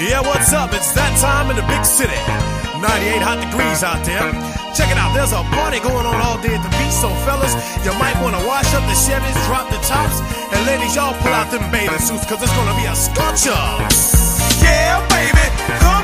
Yeah, what's up? It's that time in the big city. 98 hot degrees out there. Check it out, there's a party going on all day at the beach, so fellas, you might want to wash up the Chevys, drop the tops, and ladies, y'all pull out them bathing suits, cause it's gonna be a scorcher. Yeah, baby, come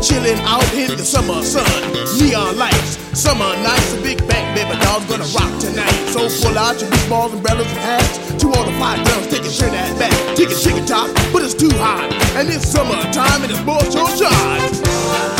Chillin' out in the summer sun. Neon lights, summer nights, a big bang, baby doll's gonna rock tonight. So pull out your big balls, umbrellas, and hats. Two all the five drums, take a shirt ass back. Take a chicken top, but it's too hot. And it's summertime and it's more so shots.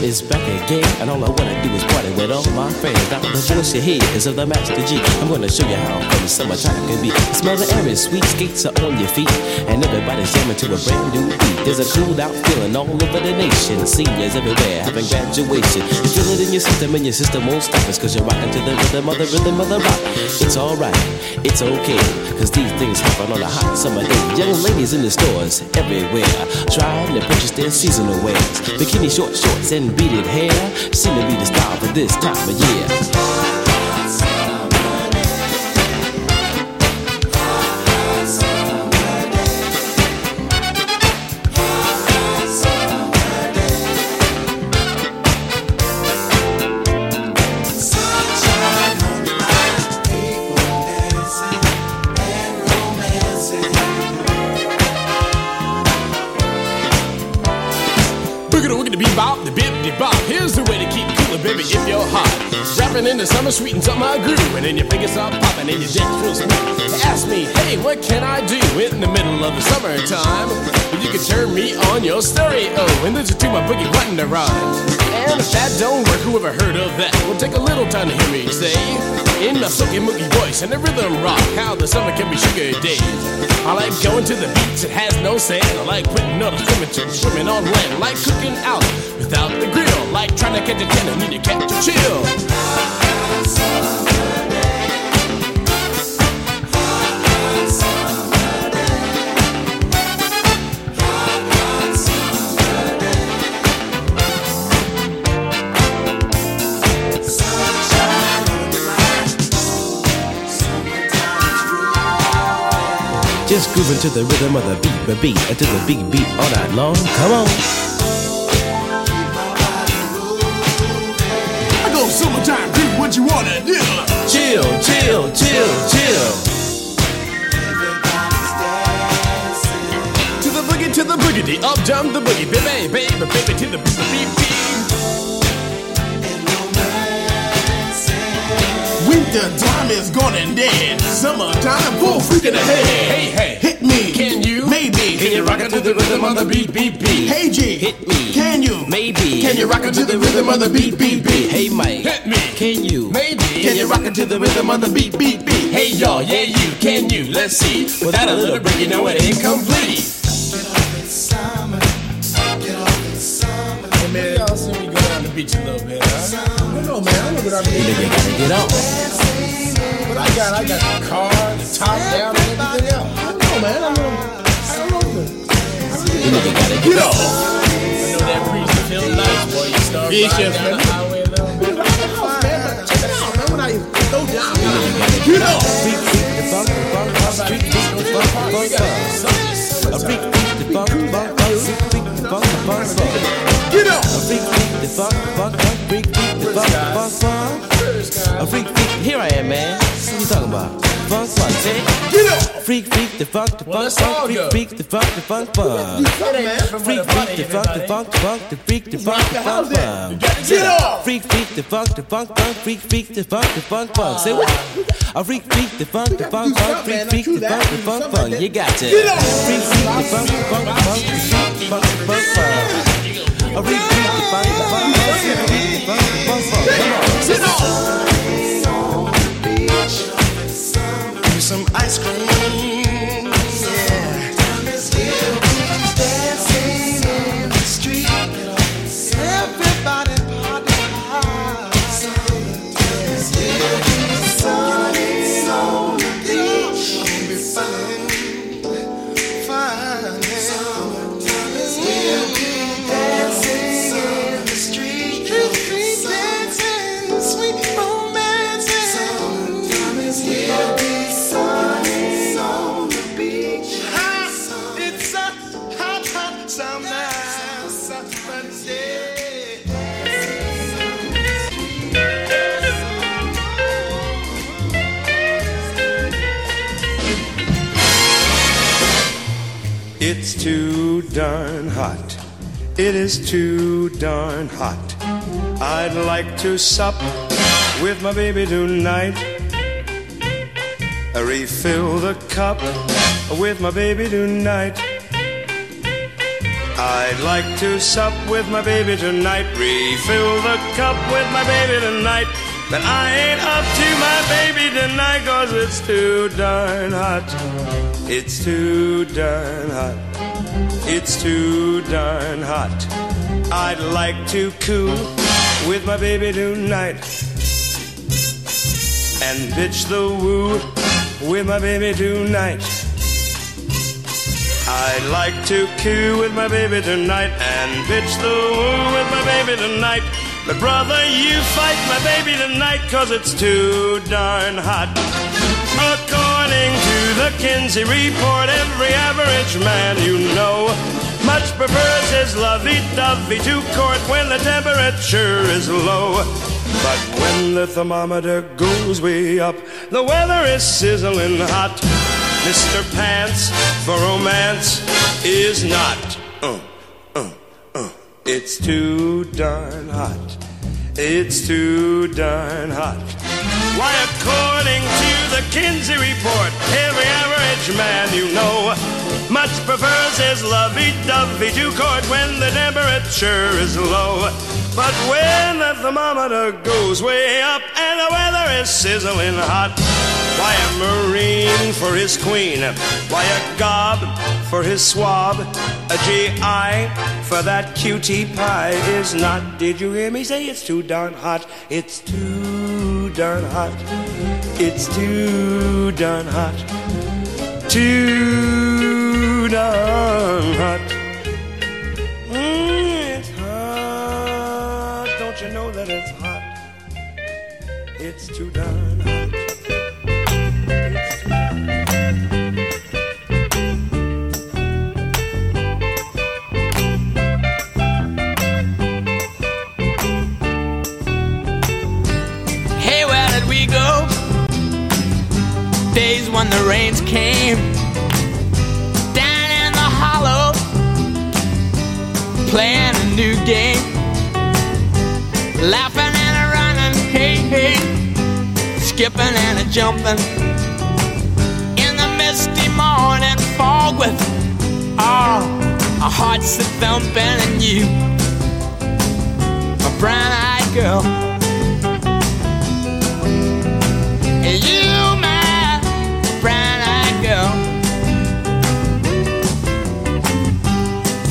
time is back again, and all I wanna do is party with all my friends. Now the voice you hear is of the Master G. I'm gonna show you how fun summertime can be. Smell the air is sweet, skates are on your feet, and everybody's jamming to a brand new beat. There's a cool out feeling all over the nation. Seniors everywhere having graduation. You feel it in your system, and your system won't stop us, cause you're rocking to the rhythm of the rhythm of the rock. It's alright, it's okay, cause these things happen on a hot summer day. Young ladies in the stores everywhere, trying to purchase their seasonal wares. Bikini short shorts and beaded hair seem to be the style for this time of year. The summer, sweetens up my groove, and then your fingers start popping and your dance real smooth. Ask me, hey, what can I do in the middle of the summertime? Well, you can turn me on your stereo oh, and listen to my boogie button to rhyme. And if that don't work, whoever heard of that? Will take a little time to hear me say, in my silky mookie voice and the rhythm rock, how the summer can be sugar days. I like going to the beach, it has no sand. I like putting on a swimming suit, swimming on land. Like cooking out without the grill. Like trying to catch a ten, I need to catch a chill. Just grooving to the rhythm of the beat, the beat, and to the beat, beat all night long. Come on. You wanna do. Chill, chill, chill, chill. To the boogie, to the boogity, up jump the boogie, baby, baby, baby, to the beat, beat, beat. Winter time is gone and dead. Summertime, full freaking ahead. Hey, hey, hit me. Can you? Maybe. Can you rock it to the rhythm of the beat, beat, beat? Hey G, Hit me. Can you? Maybe. Can you rock it to the rhythm of the beat, beat, beat? Hey, Mike. Hit me. Can you? Maybe. Can you rock it to the rhythm of the beat, beat, beat? Hey y'all, yeah you, can you? Let's see. Without a little break, you know it ain't complete. Hey man, y'all see me go down the beach a little bit, huh? I know, man. I know what I You know you gotta get on. But I got, I got the car, the top down, and everything else. I don't know, man. I know. You you gotta get up. I know. You the highway a little bit. Check it out, man. When I go down, Get up. Freak, the funk, the freak, the the freak, freak, the funk, the freak, freak, the funk, the funk. Get up. Freak, the funk, the freak, freak, the funk, the. A freak, freak, here I am, man. What you talking about? Funk, funk, say it. Get up. Freak, freak, the funk, the Well, funk, let's all funk, freak, go. freak, the funk, the funk, funk. Freak, freak, the funk, the funk, funk, the freak, the funk, the funk, funk. Get up. Freak, freak, the funk, the funk, funk, freak, freak, the funk, the funk, funk. Say what? A freak, freak, the funk, the funk, funk, freak, freak, the funk, the funk, funk. You got to. Get up. Freak, freak, the funk, the funk, the funk, the freak, the funk, the funk, funk. A freak, freak, the funk, the funk, funk, freak, freak, the funk, the funk, funk. Come on. Get up. Some ice cream. Darn hot. It is too darn hot. I'd like to sup with my baby tonight. Refill the cup with my baby tonight. I'd like to sup with my baby tonight. Refill the cup with my baby tonight. But I ain't up to my baby tonight, cause it's too darn hot. It's too darn hot. It's too darn hot. I'd like to coo with my baby tonight. And bitch the woo with my baby tonight. I'd like to coo with my baby tonight and bitch the woo with my baby tonight. But brother, you fight my baby tonight cause it's too darn hot. According to the Kinsey report, every average man you know much prefers his lovey-dovey to court when the temperature is low. But when the thermometer goes way up, the weather is sizzling hot. Mr. Pants for romance is not. Uh, uh, uh. It's too darn hot. It's too darn hot. Why, according to the Kinsey report, every average man you know much prefers his lovey-dovey to court when the temperature is low. But when the thermometer goes way up and the weather is sizzling hot, why a marine for his queen? Why a gob for his swab? A GI for that cutie pie is not. Did you hear me say it's too darn hot? It's too darn hot. It's too darn hot. Too darn hot. Mm, it's hot. Don't you know that it's hot? It's too darn when the rains came down in the hollow, playing a new game, laughing and a running, hey hey, skipping and a jumping in the misty morning fog with all our hearts a thumping and you, a brown-eyed girl.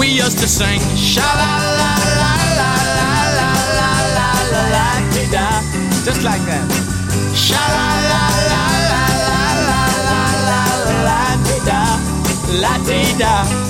We used to sing sha la la la la la la la la la dee da, just like that. Sha la la la la la la la la la la dee da, la dee da.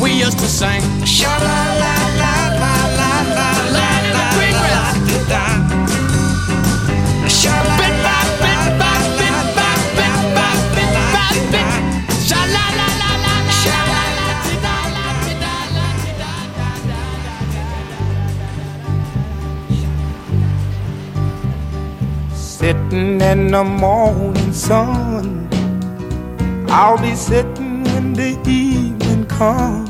we used to sing? Sha la la la la la la la la Sha la la la la. Sha la la la la Sitting in the morning sun, I'll be sitting when the evening come,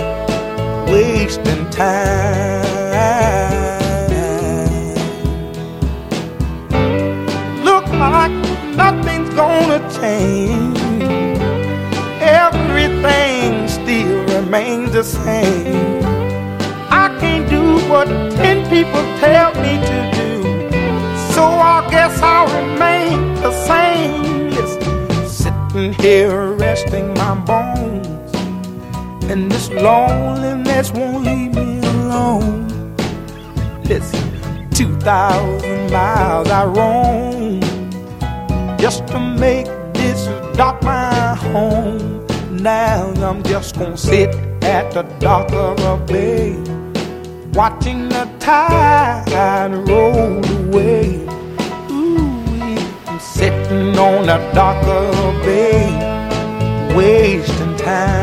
wasting time. Look like nothing's gonna change. Everything still remains the same. I can't do what ten people tell me to do. So I guess I'll remain the same. Listen, sitting here resting my bones. And this loneliness won't leave me alone. Listen, 2,000 miles I roam just to make this dock my home. Now I'm just gonna sit at the dock of a bay, watching the tide roll away. Ooh, sitting on the dock of a bay, wasting time.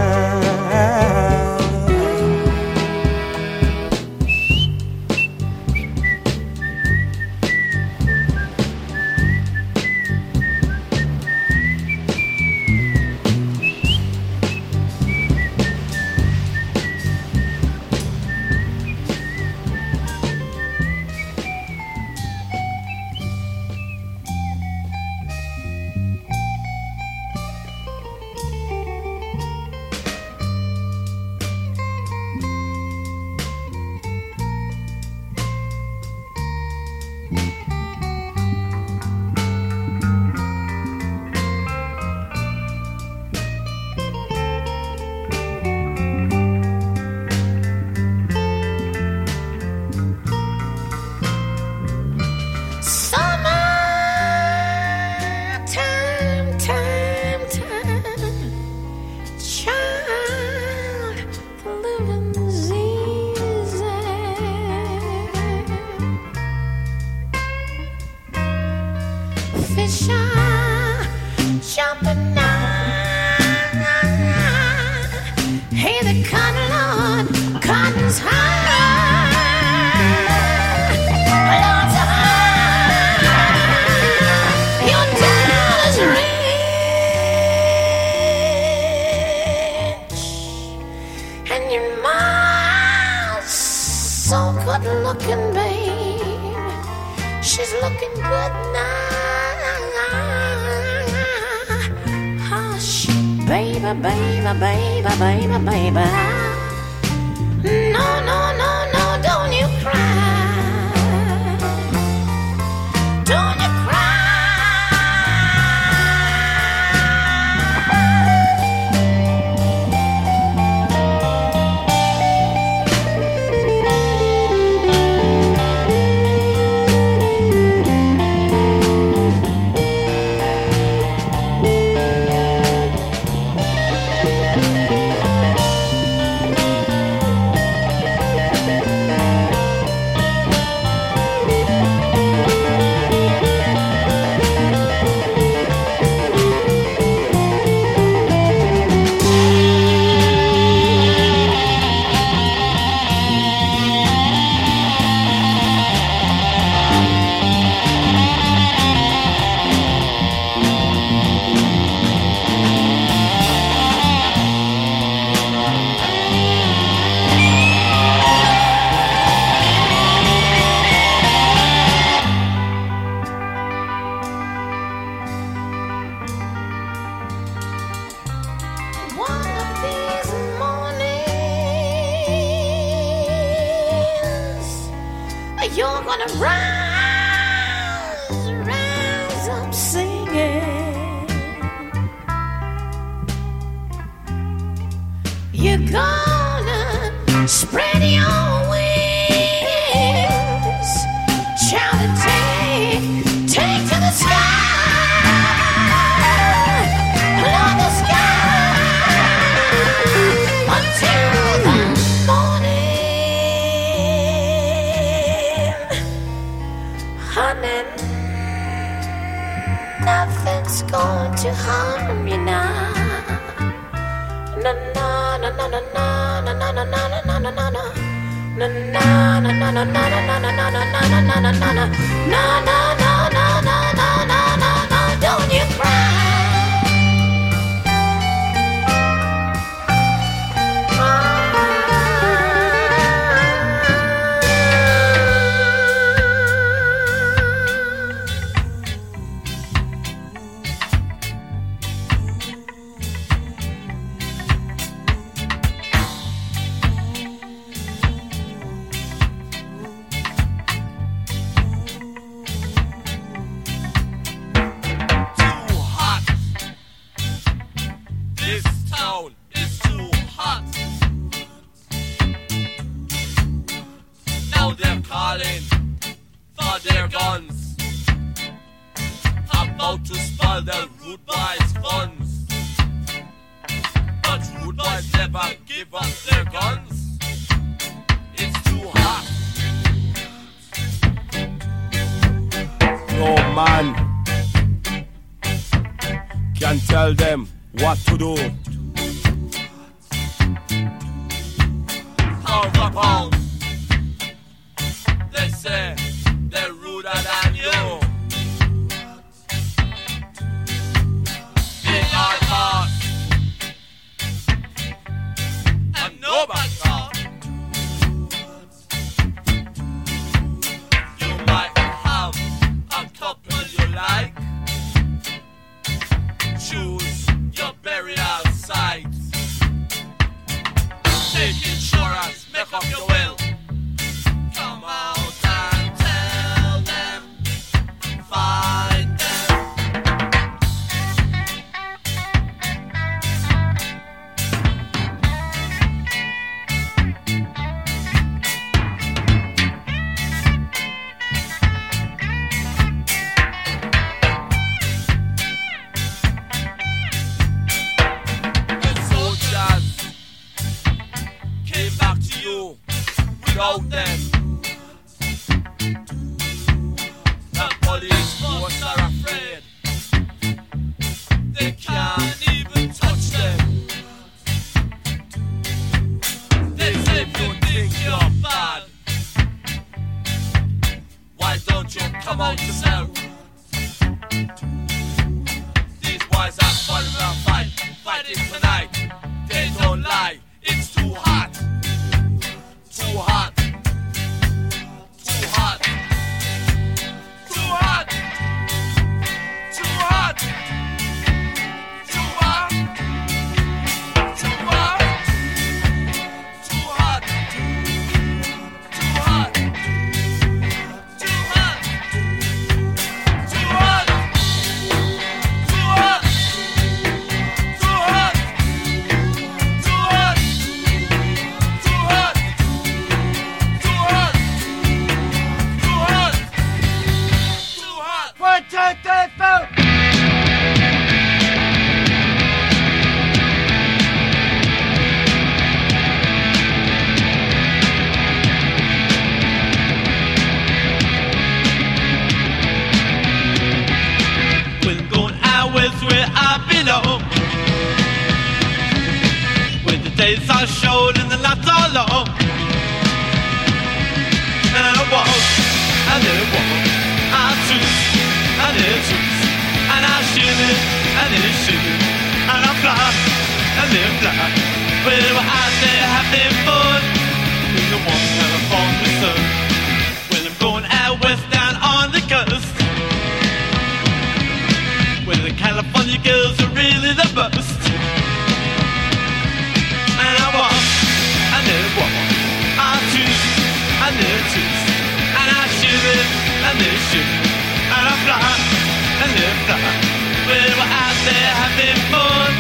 they're having fun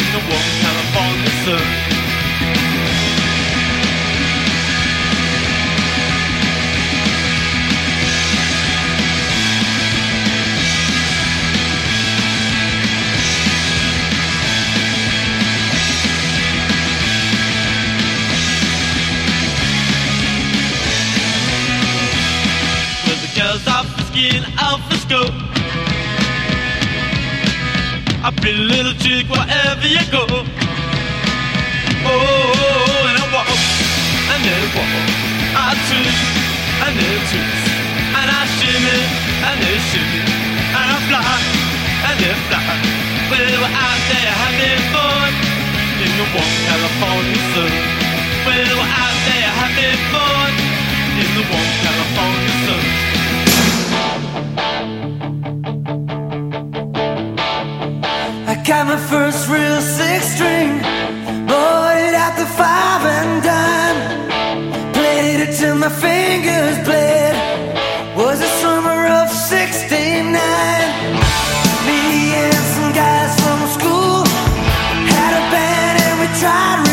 in the warm California sun. happy little chick wherever you go. Oh, oh, oh and I walk, and then walk, I twist, and then I twist, and I shimmy, and then shimmy, and I fly, and then fly. Well, we're out there having fun in the warm California sun. Well, we're out there having fun in the warm California sun. Got my first real six string, bought it at the five and dime. Played it till my fingers bled. Was a summer of 69. Me and some guys from school had a band and we tried.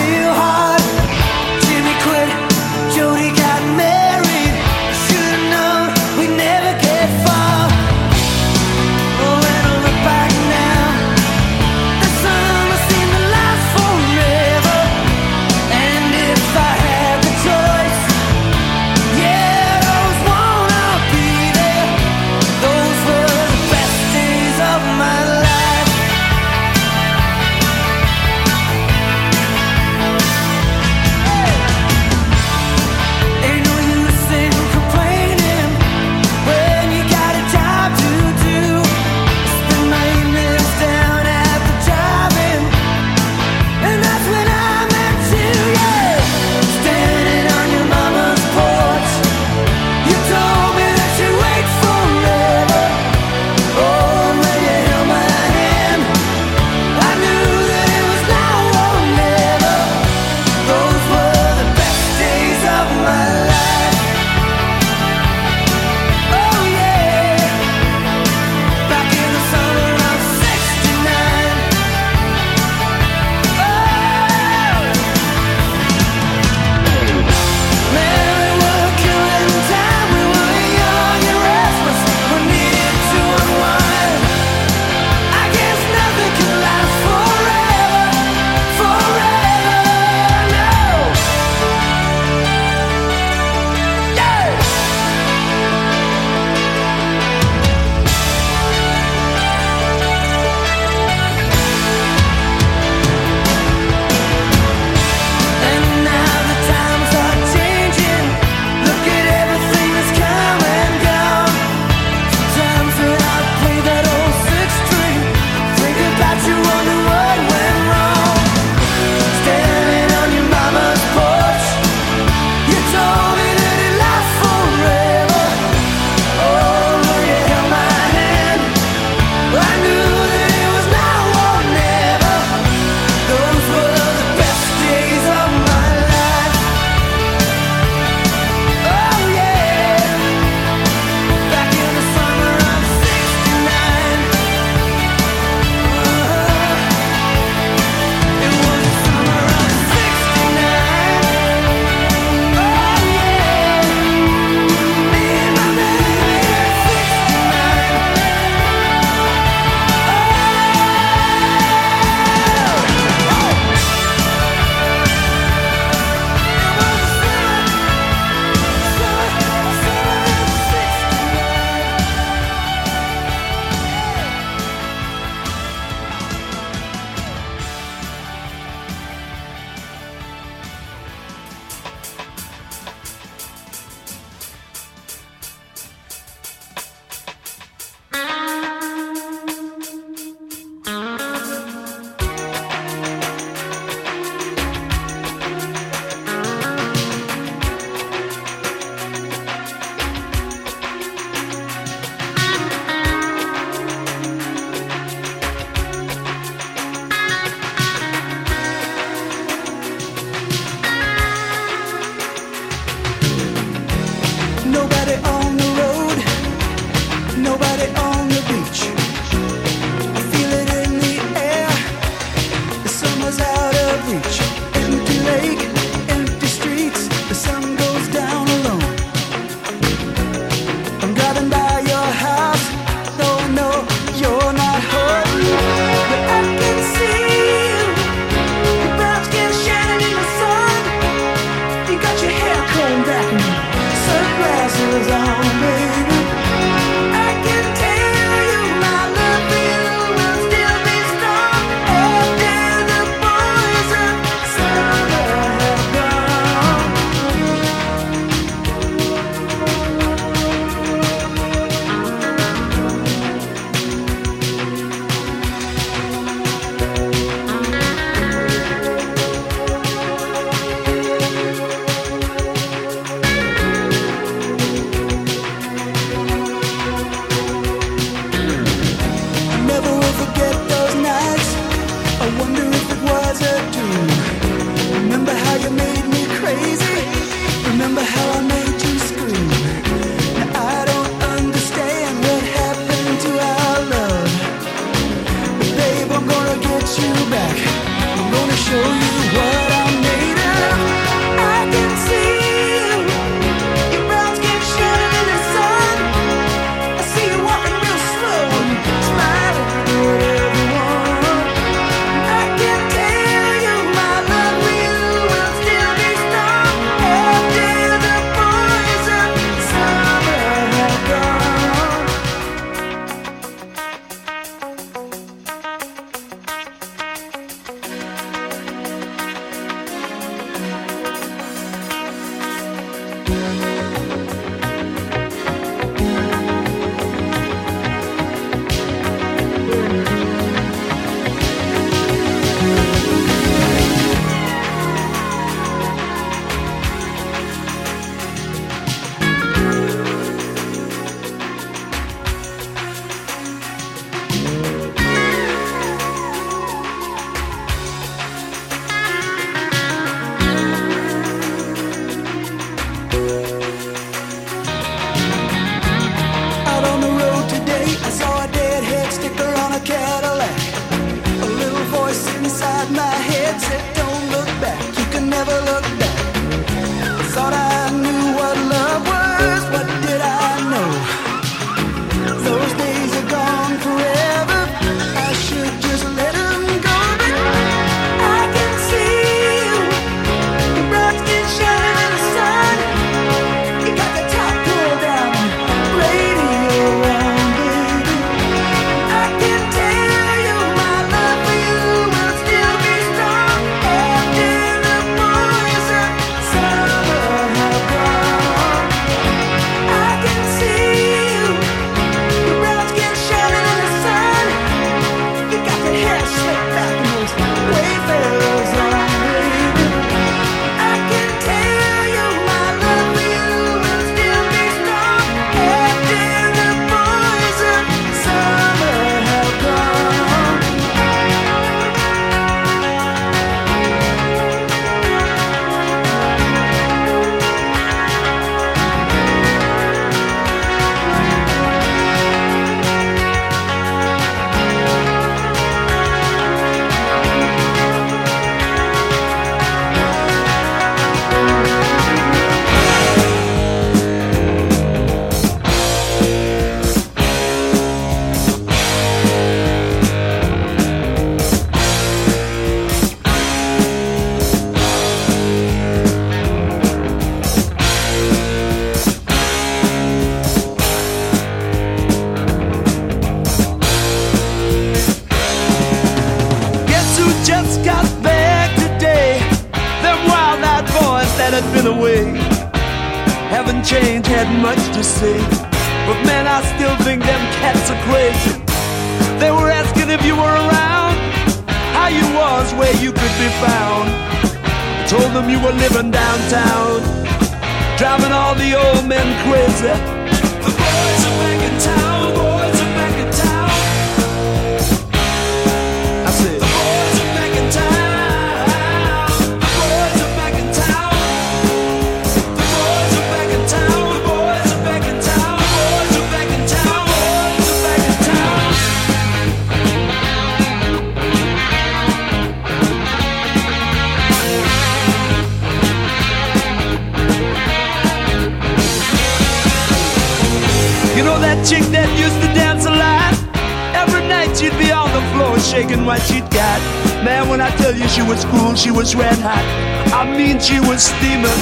she was steaming.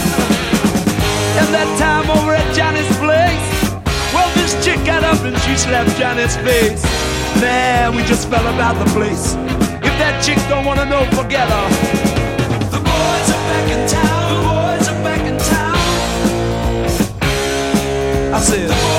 And that time over at Johnny's place, well, this chick got up and she slapped Johnny's face. Man, we just fell about the place. If that chick don't wanna know, forget her. The boys are back in town. The boys are back in town. I said.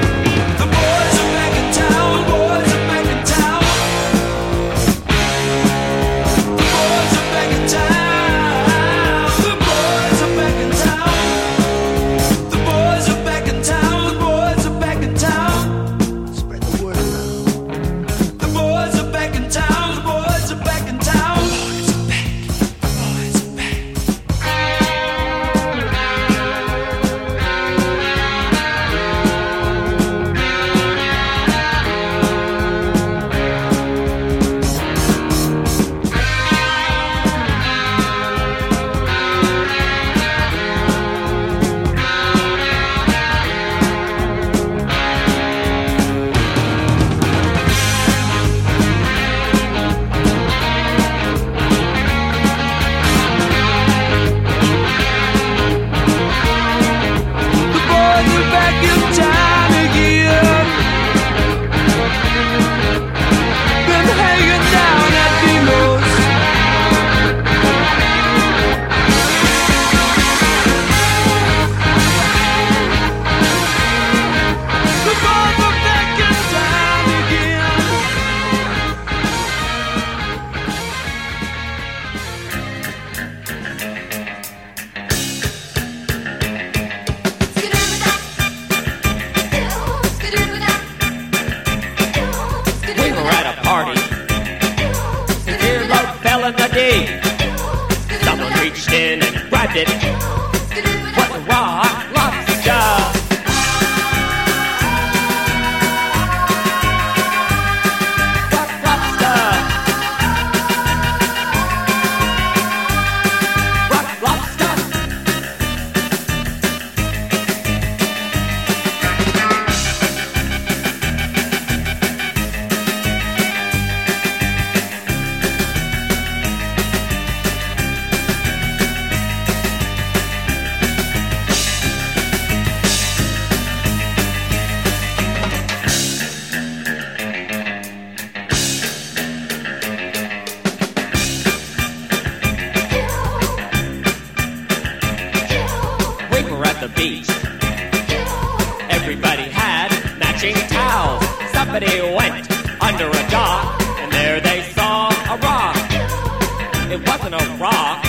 rock.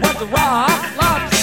What the rock? Lobster.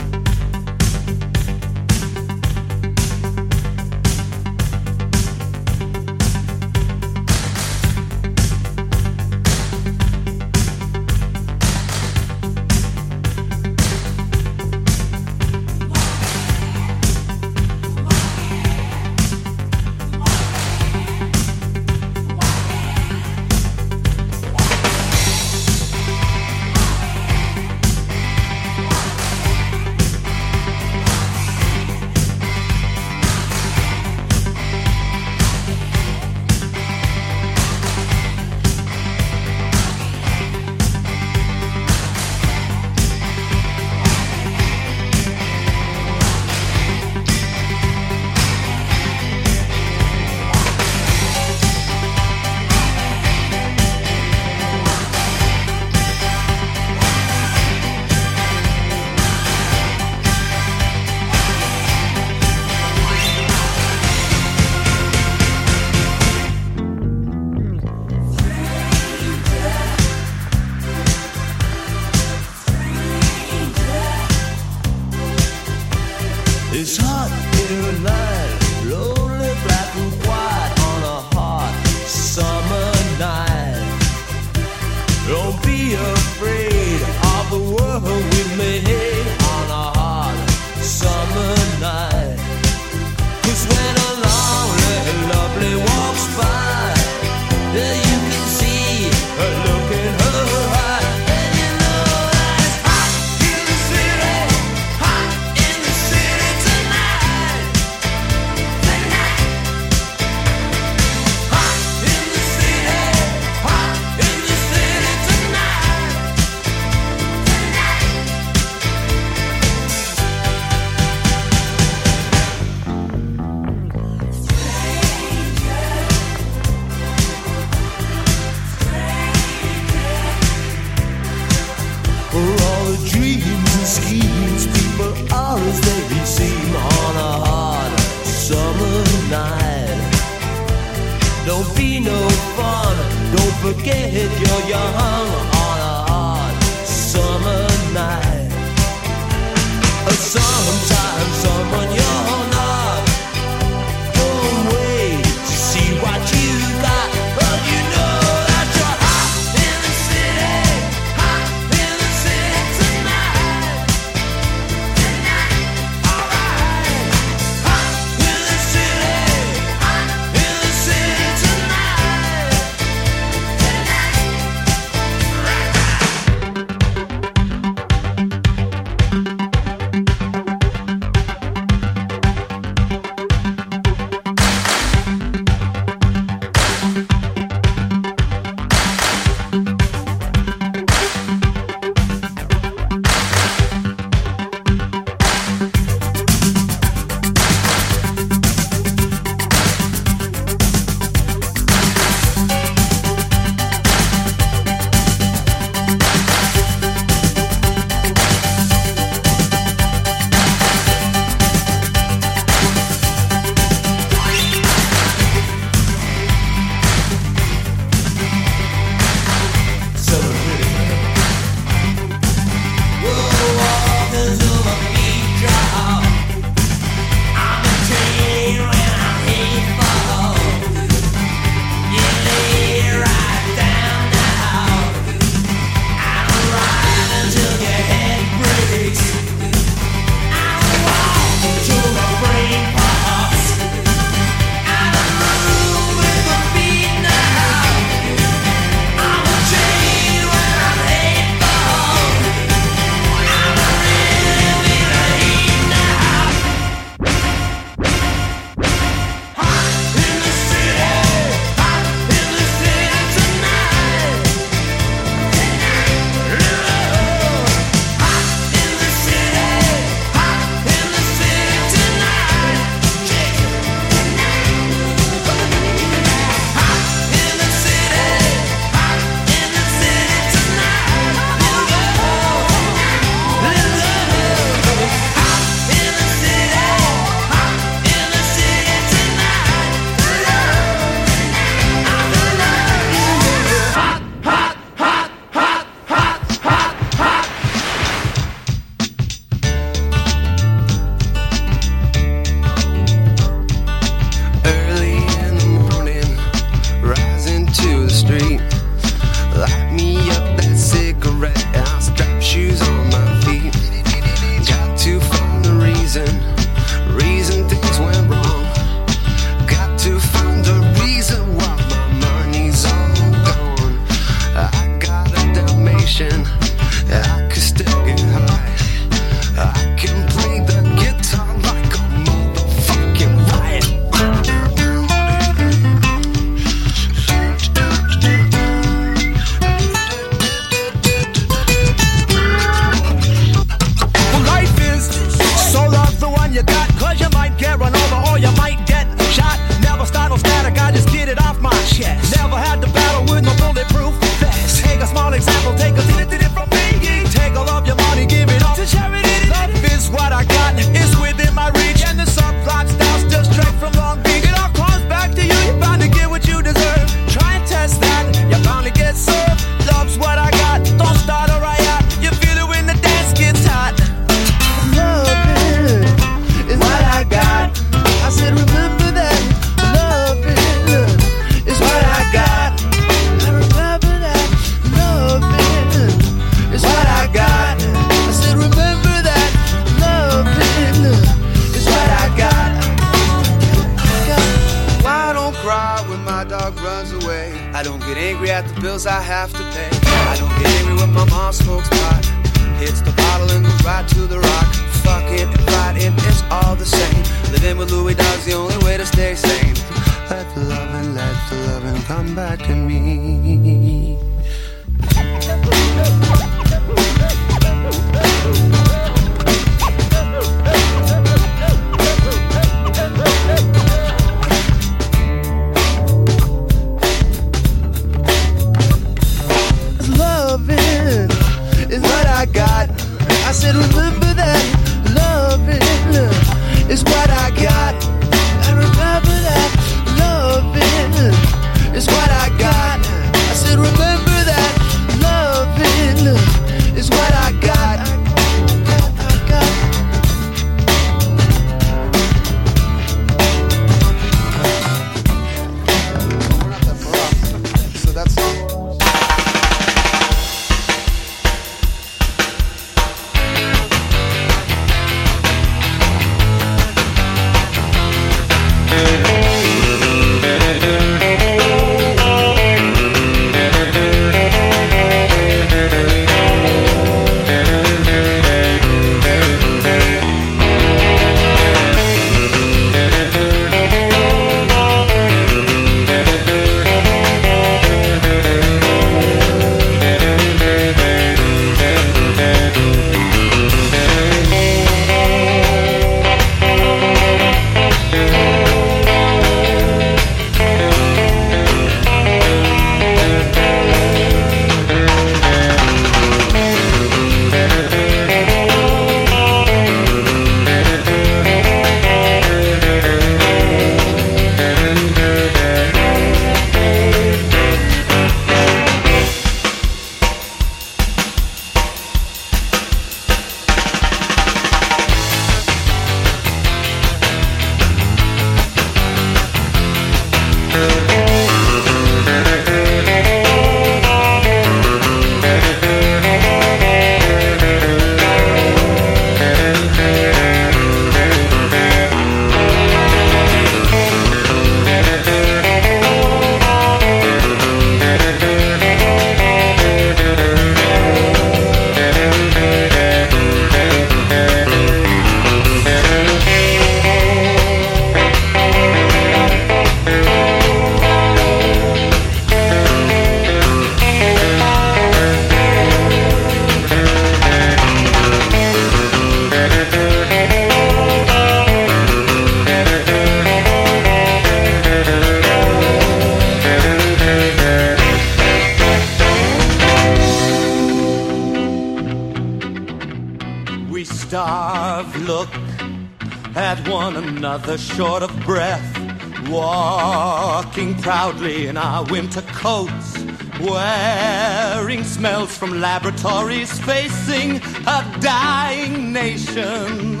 winter coats, wearing smells from laboratories, facing a dying nation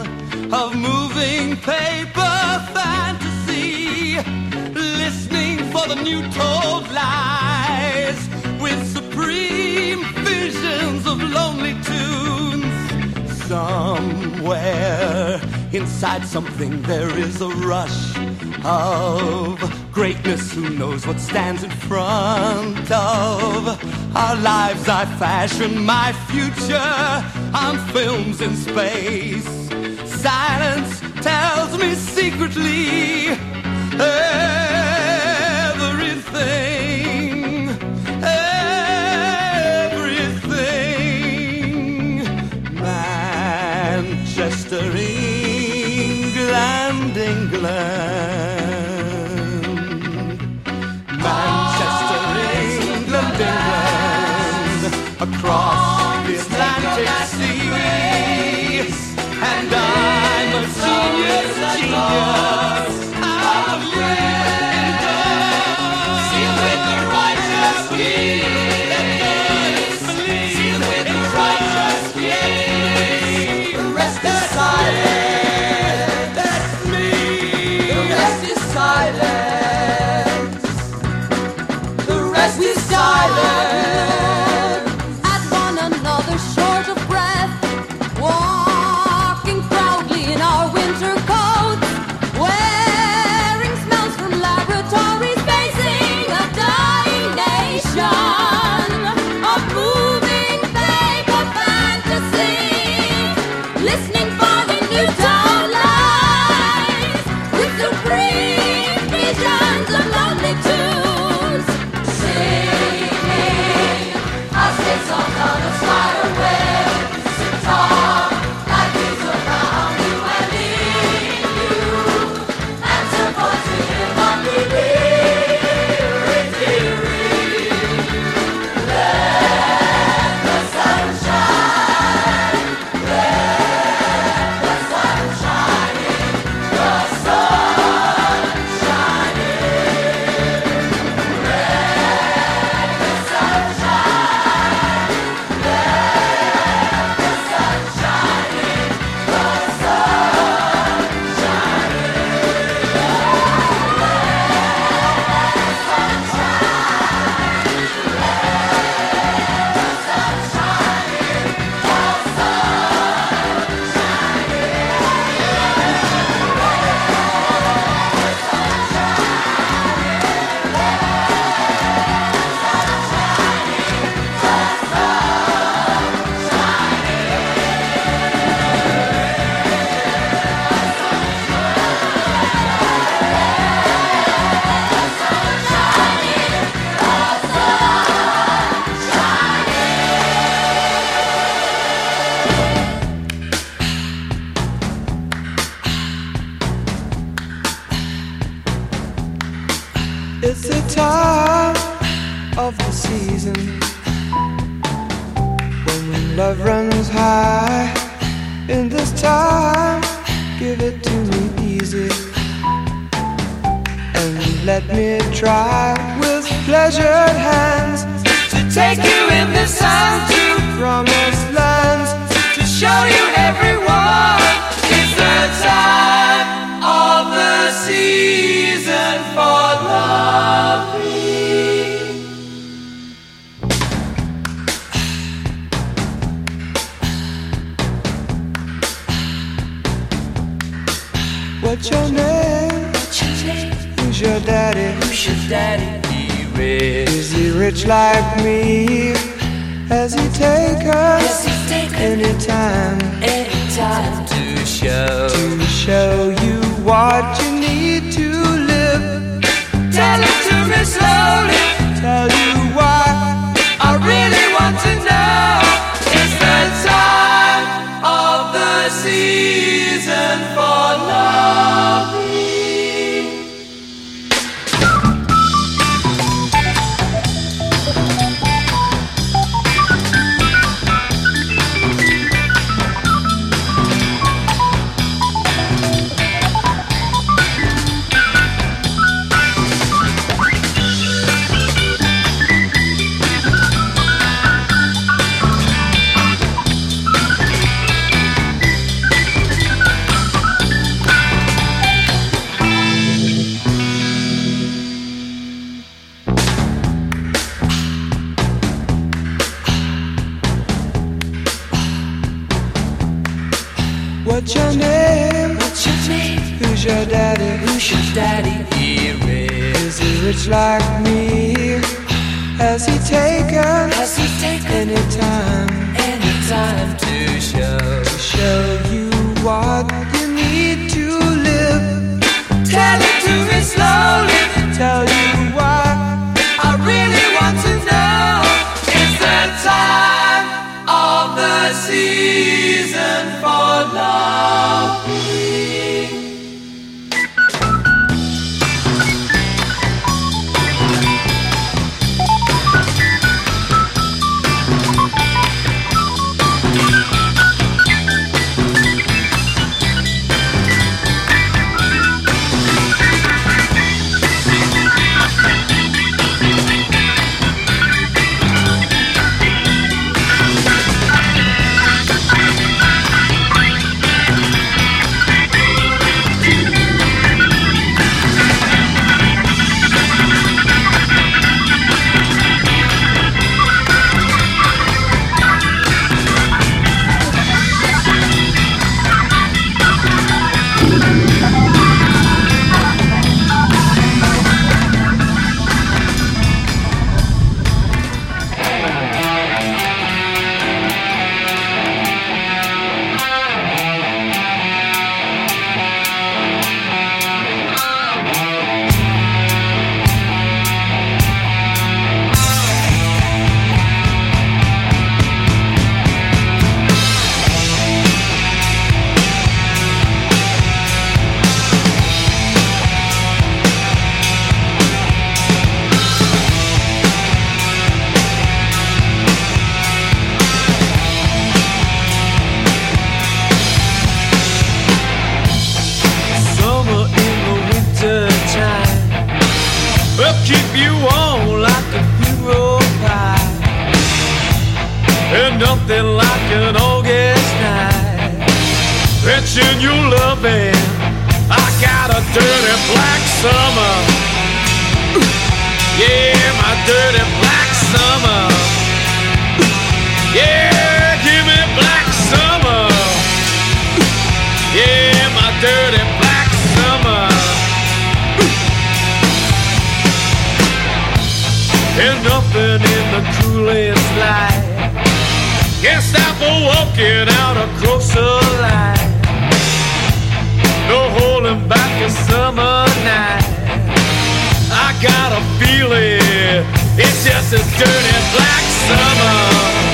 of moving paper fantasy, listening for the new told lies with supreme visions of lonely tunes. Somewhere inside something there is a rush of greatness, who knows what stands in front of our lives? I fashion my future on films in space. Silence tells me secretly daddy here is. Is a rich like me? Has he taken? Has he taken any time? dirty black summer. Yeah, my dirty black summer. Yeah, give me black summer. Yeah, my dirty black summer. And nothing in the coolest light. Guess stop a walking out across the line. summer night. I got a feeling it's just a dirty black summer.